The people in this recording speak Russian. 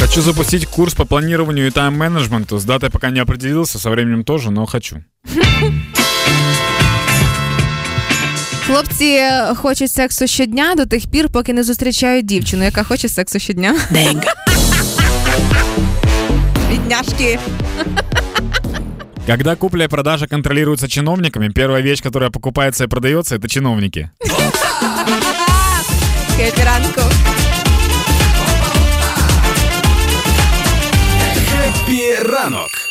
Хочу запустить курс по планированию и тайм-менеджменту. С датой пока не определился, со временем тоже, но хочу. Хлопці хочуть сексу щодня до тих пір, поки не зустрічають дівчину, яка хоче сексу щодня. Бідняшки. Когда купля и продажа контролируются чиновниками, первая вещь, которая покупается и продается, это чиновники. Кепіранку. Ранок